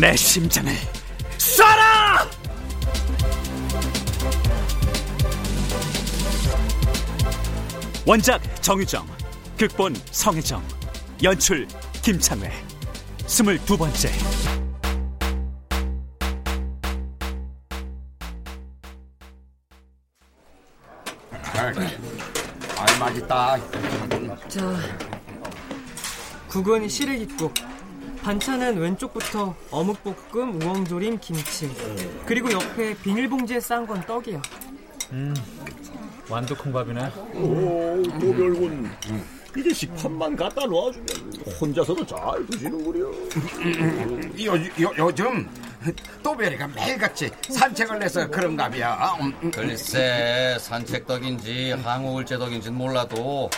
내 심장을 쏴라! 원작 정유정, 극본 성혜정, 연출 김창회, 스물두 번째. 아, 맛있다. 자, 국은 시래기국. 반찬은 왼쪽부터 어묵볶음, 우엉조림, 김치. 그리고 옆에 비닐봉지에 싼 건 떡이야. 완두콩 밥이네. 오, 도별군. 이게 식판만 갖다 놓아주면 혼자서도 잘 드시는구려. 요, 요, 요즘 또베리가 매일같이 산책을 해서 그런가비야. 음, 음. 글쎄 산책덕인지 항우울제덕인지는 몰라도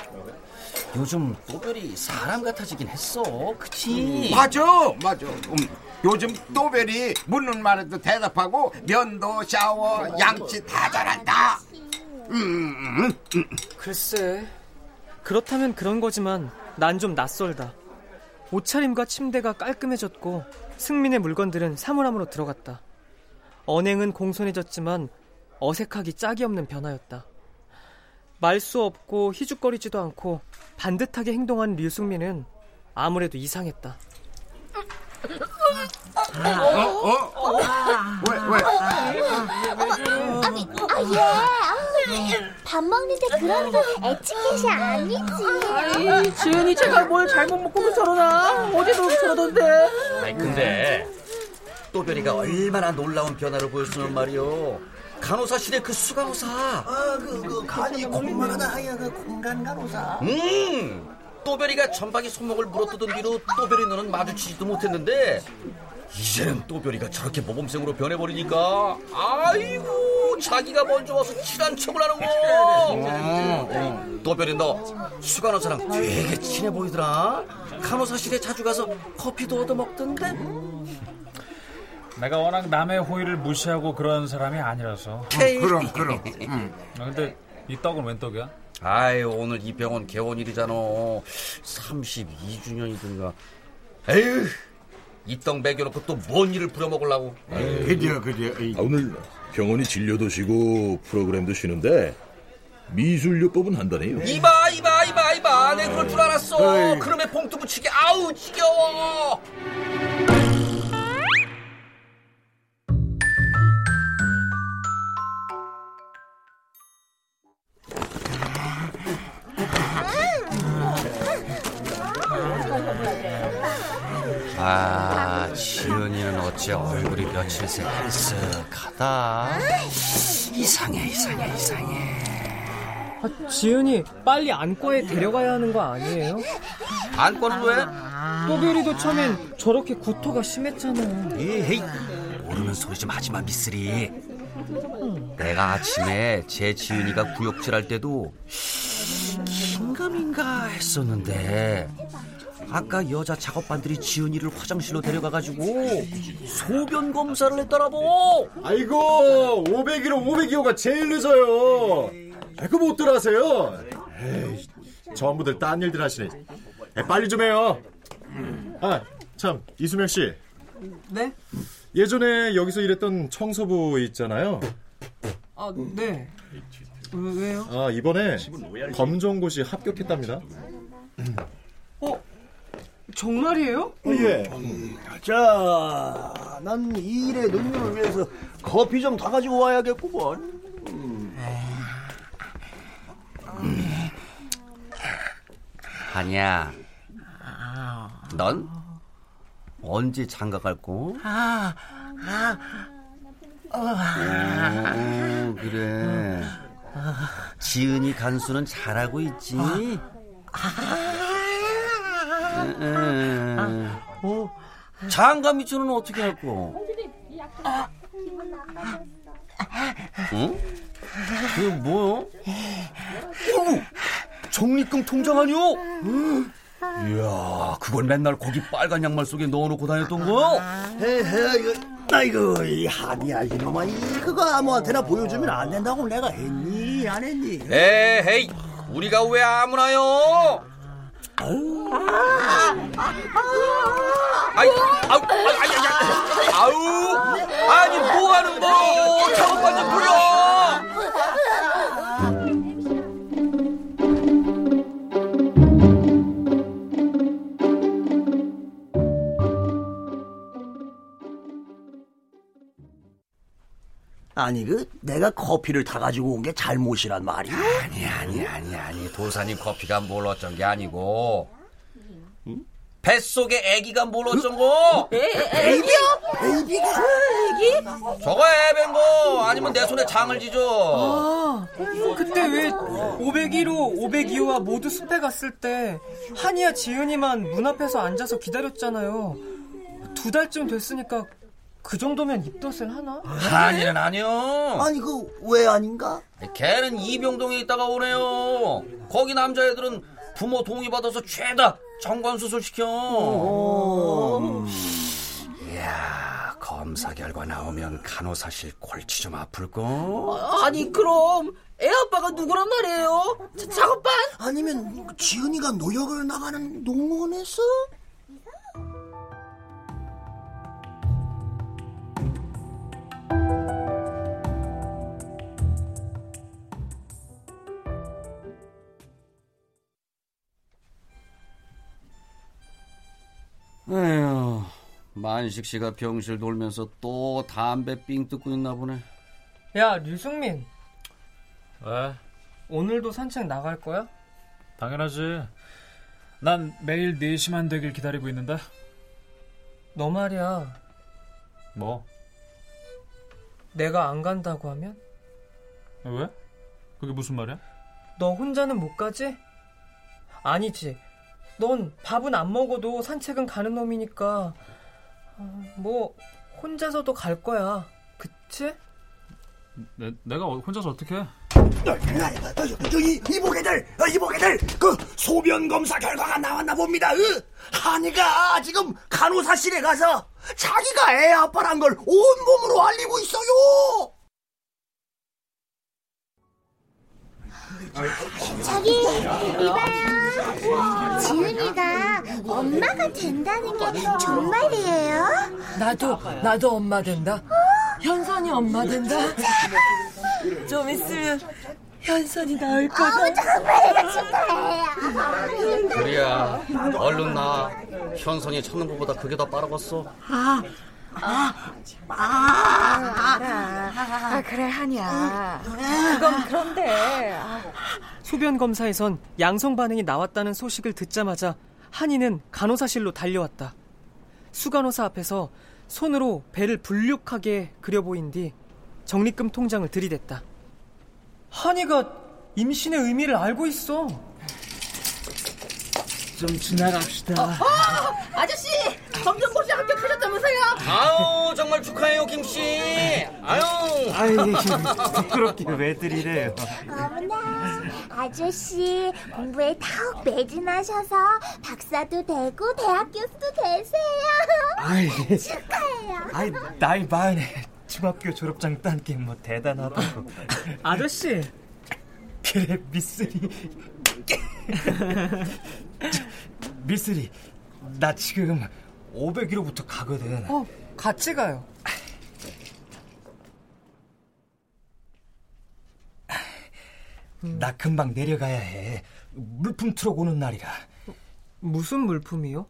요즘 또별이 사람 같아지긴 했어 그치? 맞아, 맞아. 음, 요즘 또베리 묻는 말에도 대답하고 면도 샤워 양치 다 잘한다. 음, 음, 음. 글쎄, 그렇다면 그런 거지만 난 좀 낯설다. 옷차림과 침대가 깔끔해졌고 승민의 물건들은 사물함으로 들어갔다. 언행은 공손해졌지만 어색하기 짝이 없는 변화였다. 말 수 없고 희죽거리지도 않고 반듯하게 행동하는 류승민은 아무래도 이상했다. 왜, 왜? 아니, 아, 예. 아, 밥 먹는데 그런 거 에티켓이 아니지. 아이, 지은이 제가 뭘 잘못 먹고 저러나? 어제도 저러던데. 아니 근데 또별이가 얼마나 놀라운 변화를 보였으면 말이오 간호사실의 그 수간호사. 아, 그, 그, 간이 공만하다 하여 그 공간 간호사. 음 또별이가 전박이 손목을 물어뜯은 뒤로 또별이 너는 마주치지도 못했는데 이제는 또별이가 저렇게 모범생으로 변해버리니까 아이고 자기가 먼저 와서 친한 척을 하는 거 음, 또별이 너 수간호사랑 되게 친해 보이더라. 간호사실에 자주 가서 커피도 얻어먹던데 내가 워낙 남의 호의를 무시하고 그런 사람이 아니라서. 그럼, 그럼. 음. 아, 근데 이 떡은 웬 떡이야? 아이 오늘 이 병원 개원일이잖아 32주년이든가 에휴 이떡 먹여놓고 또 뭔 일을 부려먹으려고 그죠, 그죠. 아, 오늘 병원이 진료도 쉬고 프로그램도 쉬는데 미술요법은 한다네요. 이봐 이봐 이봐 이봐 내 그럴 줄 알았어 그러면 봉투 붙이기 아우 지겨워 아 지은이는 어째 얼굴이 며칠 새 헬쓱하다 이상해 이상해 이상해 아, 지은이 빨리 안과에 데려가야 하는 거 아니에요? 안과는 왜? 또별이도 처음엔 저렇게 구토가 심했잖아. 에이 모르는 소리 좀 하지 마 미쓰리 내가 아침에 제 지은이가 구역질할 때도 긴가민가 했었는데 아까 여자 작업반들이 지은이를 화장실로 데려가가지고 소변 검사를 했더라고. 아이고 502로 502호가 제일 늦어요. 그거 못 들어하세요. 에이, 전부들 딴 일들 하시네. 에, 빨리 좀 해요. 아, 참 이수명 씨. 네? 예전에 여기서 일했던 청소부 있잖아요. 아, 네. 왜, 왜요? 아, 이번에 검정고시 합격했답니다. 어? 정말이에요? 예. 자, 난 이 일의 능률을 위해서 커피 좀 다 가지고 와야겠구먼. 아니야. 넌 언제 장가 갈 거? 아, 아, 오, 그래. 지은이 간수는 잘하고 있지. 응, 응. 어? 장가 미주는 어떻게 할 거? 응? 그게 뭐요? 어머, 정리금 통장 아니요? 이야, 그걸 맨날 거기 빨간 양말 속에 넣어놓고 다녔던 거? 헤헤, 이거, 아이고, 이 한이야, 이놈아. 이, 그거 아무한테나 보여주면 안 된다고 내가 했니? 안 했니? 에헤이, 우리가 왜 아무나요? 아이, 아우, 아이, 아이, 아우, 아니 뭐 하는 거? 작업반 좀. 아니, 그, 내가 커피를 다 가지고 온 게 잘못이란 말이야? 아니 아니 아니 아니 도사님 커피가 뭘 어쩐 게 아니고 뱃속에 애기가 뭘 어쩐 거? 베이비야? 베이비가? 애기? 저거 애벤 거 아니면 내 손에 장을 지죠. 아, 그때 왜 501호, 502호와 모두 숲에 갔을 때 한이야 지은이만 문 앞에서 앉아서 기다렸잖아요. 두 달쯤 됐으니까 그 정도면 입덧을 하나? 아니는 아니요. 아니, 그, 왜 아닌가? 걔는 이병동에 있다가 오네요. 거기 남자애들은 부모 동의 받아서 죄다 정관 수술 시켜. 이야 검사 결과 나오면 간호사실 골치 좀 아플 거. 아니 그럼 애 아빠가 누구란 말이에요? 자, 작업반? 아니면 지은이가 노역을 나가는 농원에서? 만식 씨가 병실 돌면서 또 담배 삥 뜯고 있나 보네. 야, 류승민. 왜? 오늘도 산책 나갈 거야? 당연하지. 난 매일 4시만 되길 기다리고 있는데. 너 말이야. 뭐? 내가 안 간다고 하면? 왜? 그게 무슨 말이야? 너 혼자는 못 가지? 아니지. 넌 밥은 안 먹어도 산책은 가는 놈이니까 어, 뭐 혼자서도 갈 거야. 그치? 내, 내가 혼자서 어떻게 해? 저기 이보게들 어, 이보게들 그 소변 검사 결과가 나왔나 봅니다. 으, 한이가 지금 간호사실에 가서 자기가 애 아빠란 걸 온몸으로 알리고 있어요. 저기 이봐요. 지은이가 엄마가 된다는 게 정말이에요? 나도 나도 엄마 된다. 현선이 엄마 된다. 좀 있으면 현선이 나을 거다. 아우 정말 축하해요. 그래야 얼른 나. 현선이 찾는 것보다 그게 더 빠르겠어. 아, 아, 아, 알아. 아, 그래 한이야. 그건 그런데. 소변 검사에선 양성 반응이 나왔다는 소식을 듣자마자 한이는 간호사실로 달려왔다. 수간호사 앞에서 손으로 배를 불룩하게 그려 보인 뒤 적립금 통장을 들이댔다. 한이가 임신의 의미를 알고 있어. 좀 지나갑시다. 어, 아저씨, 검정고시 합격하셨다면서요? 아우 정말 축하해요 김씨. 아유. 아이, 부끄럽게 왜들 이래요? 어머나, 아저씨 공부에 더욱 매진하셔서 박사도 되고 대학 교수도 되세요. 아이, 축하해요. 아이, 나이 마흔에 중학교 졸업장 딴 게 뭐 대단하다고. 아저씨. 그래, 미쓰리. 미쓰리, 나 지금 500km부터 가거든. 어, 같이 가요. 나 금방 내려가야 해. 물품 트럭 오는 날이라. 무슨 물품이요?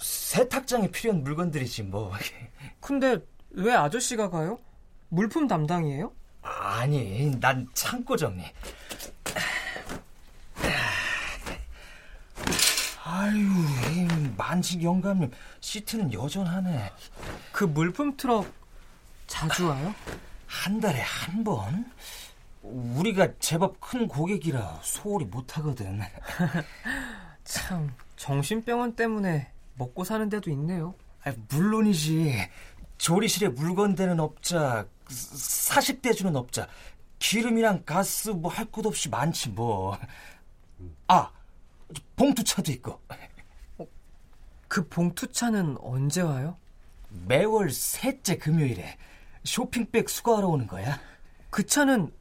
세탁장에 필요한 물건들이지 뭐. 근데 왜 아저씨가 가요? 물품 담당이에요? 아니, 난 창고 정리. 아유, 이 만식 영감님 시트는 여전하네. 그 물품 트럭 자주 와요? 한 달에 한 번? 우리가 제법 큰 고객이라 소홀히 못하거든. 참, 정신병원 때문에 먹고 사는 데도 있네요. 아, 물론이지. 조리실에 물건 대는 업자, 사식 대주는 업자, 기름이랑 가스 뭐 할 것 없이 많지 뭐. 아, 봉투차도 있고. 그 봉투차는 언제 와요? 매월 셋째 금요일에 쇼핑백 수거하러 오는 거야. 그 차는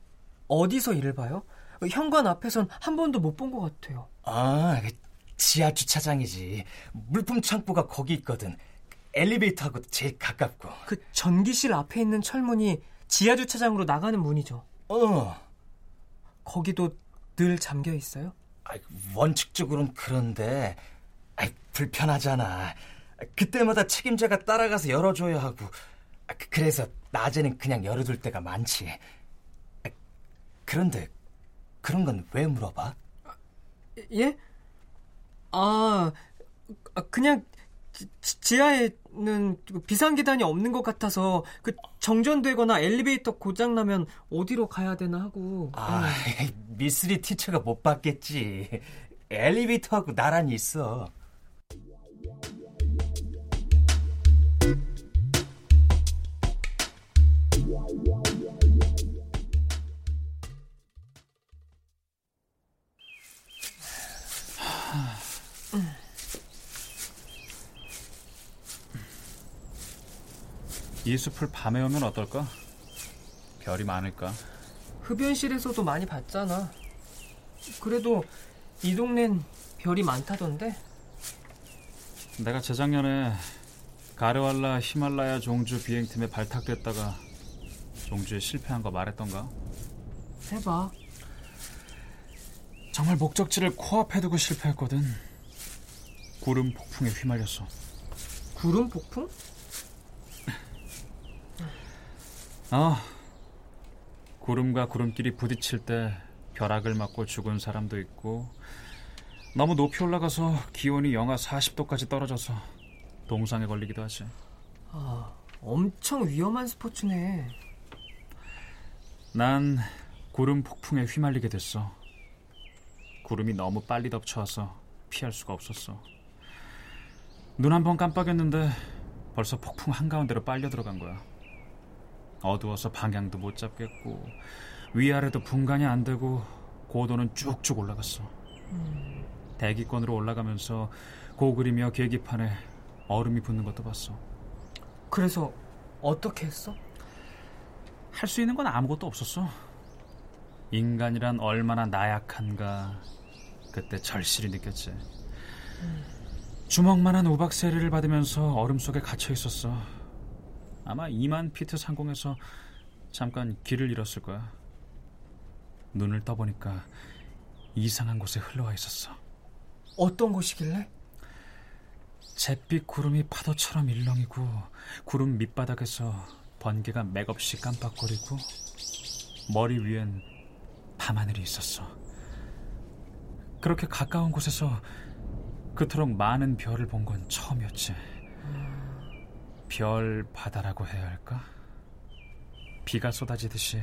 어디서 일을 봐요? 현관 앞에선 한 번도 못 본 것 같아요. 아, 지하 주차장이지. 물품 창고가 거기 있거든. 엘리베이터하고 제일 가깝고. 그 전기실 앞에 있는 철문이 지하 주차장으로 나가는 문이죠. 어. 거기도 늘 잠겨 있어요? 아, 원칙적으로는 그런데 아, 불편하잖아. 그때마다 책임자가 따라가서 열어줘야 하고. 아, 그래서 낮에는 그냥 열어둘 때가 많지. 아, 그런데 그런 건 왜 물어봐? 예? 아, 그냥 지, 하에는 비상계단이 없는 것 같아서 그 정전되거나 엘리베이터 고장나면 어디로 가야 되나 하고. 아, 미스리 티처가 못 받겠지. 엘리베이터하고 나란히 있어. 이 숲을 밤에 오면 어떨까? 별이 많을까? 흡연실에서도 많이 봤잖아. 그래도 이 동넨 별이 많다던데. 내가 재작년에 가르왈라 히말라야 종주 비행팀에 발탁됐다가 종주에 실패한 거 말했던가? 해봐. 정말 목적지를 코앞에 두고 실패했거든. 구름 폭풍에 휘말렸어. 구름 폭풍? 아, 구름과 구름끼리 부딪힐 때 벼락을 맞고 죽은 사람도 있고 너무 높이 올라가서 기온이 영하 40도까지 떨어져서 동상에 걸리기도 하지. 아, 엄청 위험한 스포츠네. 난 구름 폭풍에 휘말리게 됐어. 구름이 너무 빨리 덮쳐와서 피할 수가 없었어. 눈 한 번 깜빡였는데 벌써 폭풍 한가운데로 빨려 들어간 거야. 어두워서 방향도 못 잡겠고 위아래도 분간이 안 되고 고도는 쭉쭉 올라갔어. 음. 대기권으로 올라가면서 고그리며 계기판에 얼음이 붙는 것도 봤어. 그래서 어떻게 했어? 할 수 있는 건 아무것도 없었어. 인간이란 얼마나 나약한가 그때 절실히 느꼈지. 주먹만한 우박세리를 받으면서 얼음 속에 갇혀 있었어. 아마 2만 피트 상공에서 잠깐 길을 잃었을 거야. 눈을 떠보니까 이상한 곳에 흘러와 있었어. 어떤 곳이길래? 잿빛 구름이 파도처럼 일렁이고 구름 밑바닥에서 번개가 맥없이 깜빡거리고 머리 위엔 밤하늘이 있었어. 그렇게 가까운 곳에서 그토록 많은 별을 본 건 처음이었지. 별 바다라고 해야 할까? 비가 쏟아지듯이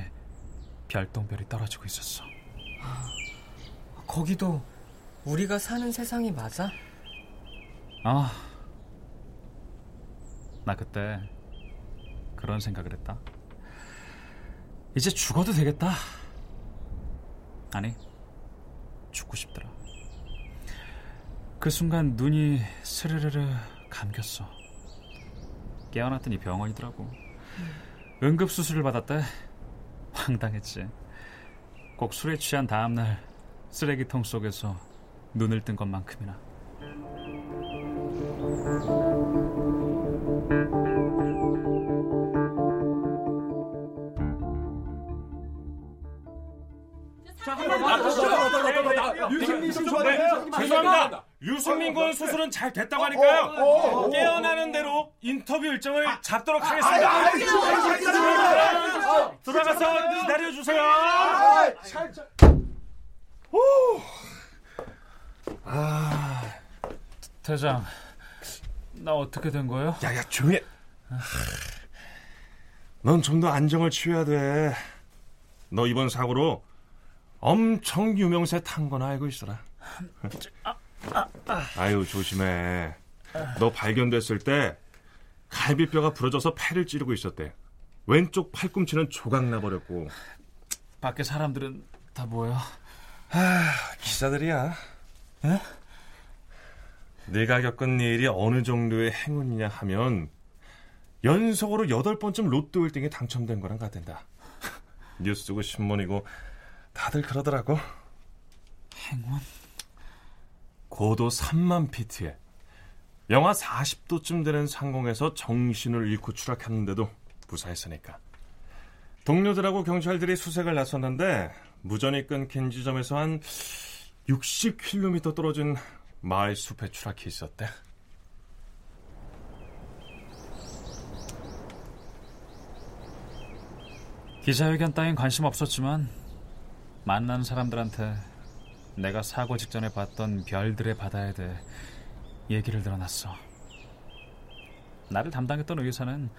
별똥별이 떨어지고 있었어. 거기도 우리가 사는 세상이 맞아? 아, 나 그때 그런 생각을 했다. 이제 죽어도 되겠다. 아니, 죽고 싶더라. 그 순간 눈이 스르르르 감겼어. 깨어났더니 병원이더라고. 응급수술을 받았대. 황당했지. 꼭 술에 취한 다음날 쓰레기통 속에서 눈을 뜬 것만큼이나. 죄송합니다. 유승민 군 수술은 잘 됐다고 하니까요. 깨어나는 대로 인터뷰 일정을 잡도록 하겠습니다. 들어가서 기다려주세요. 아, 대장, 나 어떻게 된 거예요? 야 야 조용히. 넌 좀 더 안정을 취해야 돼. 너 이번 사고로 엄청 유명세 탄건 알고 있어라. 아유 조심해. 너 발견됐을 때 갈비뼈가 부러져서 팔을 찌르고 있었대. 왼쪽 팔꿈치는 조각 나버렸고. 밖에 사람들은 다 뭐야? 아, 기사들이야. 에? 네가 겪은 일이 어느 정도의 행운이냐 하면 연속으로 여덟 번쯤 로또 1등에 당첨된 거랑 같단다. 뉴스고 신문이고 다들 그러더라고. 행운? 고도 3만 피트에 영하 40도쯤 되는 상공에서 정신을 잃고 추락했는데도 무사했으니까. 동료들하고 경찰들이 수색을 나섰는데 무전이 끊긴 지점에서 한 60km 떨어진 마을 숲에 추락해 있었대. 기자회견 따윈 관심 없었지만 만나는 사람들한테 내가 사고 직전에 봤던 별들의 바다에 대해 얘기를 들어놨어. 나를 담당했던 의사는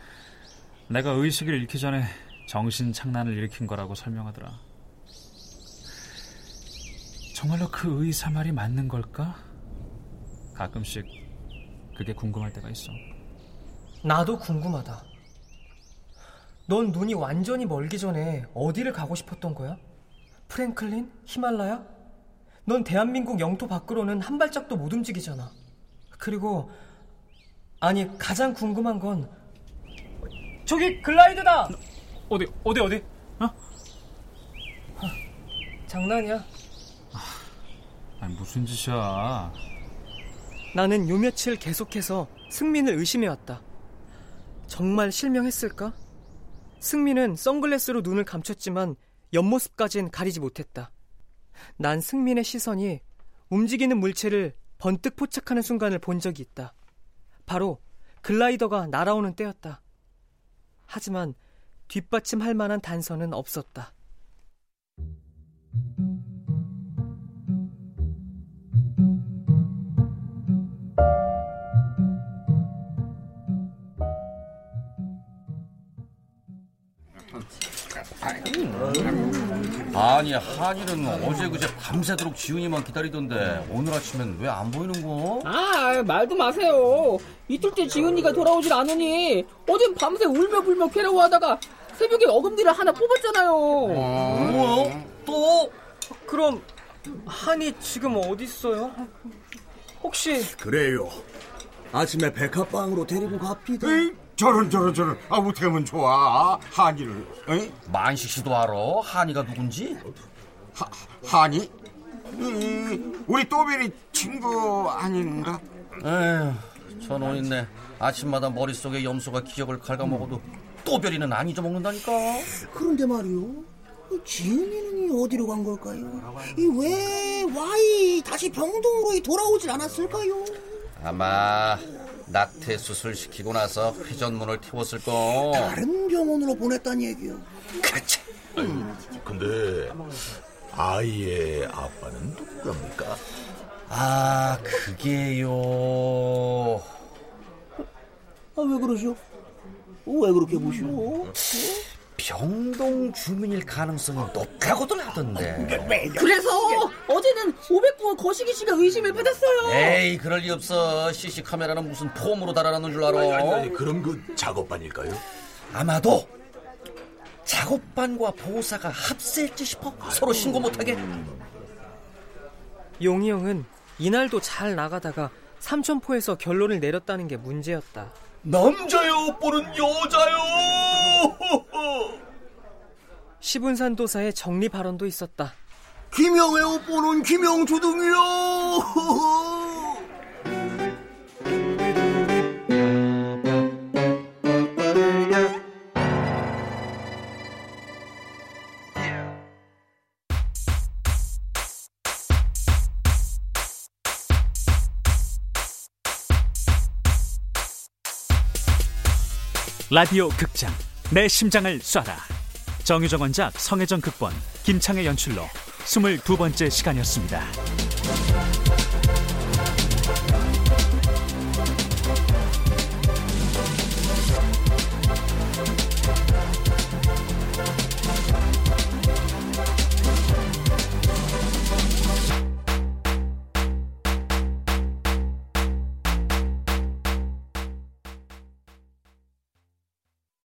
내가 의식을 잃기 전에 정신 착란을 일으킨 거라고 설명하더라. 정말로 그 의사 말이 맞는 걸까? 가끔씩 그게 궁금할 때가 있어. 나도 궁금하다. 넌 눈이 완전히 멀기 전에 어디를 가고 싶었던 거야? 프랭클린? 히말라야? 넌 대한민국 영토 밖으로는 한 발짝도 못 움직이잖아. 그리고 아니 가장 궁금한 건 저기 글라이드다. 어디 어디 어디? 어? 장난이야. 아니 무슨 짓이야? 나는 요 며칠 계속해서 승민을 의심해왔다. 정말 실명했을까? 승민은 선글라스로 눈을 감췄지만 옆모습까진 가리지 못했다. 난 승민의 시선이 움직이는 물체를 번뜩 포착하는 순간을 본 적이 있다. 바로 글라이더가 날아오는 때였다. 하지만 뒷받침할 만한 단서는 없었다. 아니 한이는 어제 그제 밤새도록 지훈이만 기다리던데 오늘 아침엔 왜 안 보이는 거? 아 말도 마세요 이틀째 지훈이가 돌아오질 않으니 어젠 밤새 울며 불며 괴로워하다가 새벽에 어금니를 하나 뽑았잖아요 뭐야? 또? 그럼 한이 지금 어디 있어요? 혹시 그래요. 아침에 백합방으로 데리고 갑니다. 에이, 저런 저런 저런 아 어떻게 하면 좋아 한이를 에이? 만식 씨도 알아 한이가 누군지? 하, 한이? 음, 우리 또베리 친구 아닌가? 에휴 저놈 있네 아침마다 머릿속에 염소가 기억을 갉아먹어도 또별이는 안 잊어먹는다니까 그런데 말이요. 지은이는 어디로 간 걸까요? 이왜 와이 다시 병동으로 돌아오질 않았을까요? 아마 낙태 수술 시키고 나서 회전문을 태웠을 거. 다른 병원으로 보냈다는 얘기요. 그렇지. 근데 아이의 아빠는 누구랍니까? 아 그게요. 아, 왜 그러죠? 왜 그렇게 보시오? 병동 주민일 가능성이 높다고들 하던데. 그래서 어제는 509호 거시기 씨가 의심을 받았어요 에이 그럴 리 없어. CC 카메라는 무슨 폼으로 달아놓는 줄 알아. 아니, 아니, 아니, 그럼 그 작업반일까요? 아마도 작업반과 보호사가 합세했지 싶어 서로 신고 못하게. 용이 형은 이날도 잘 나가다가 삼천포에서 결론을 내렸다는 게 문제였다. 남자요, 뽀는 여자요. 시분산 도사의 정리 발언도 있었다. 김영의 오뽀는 김영주 등이요. 라디오 극장 내 심장을 쏴라 정유정 원작 성혜정 극본 김창의 연출로 22번째 시간이었습니다.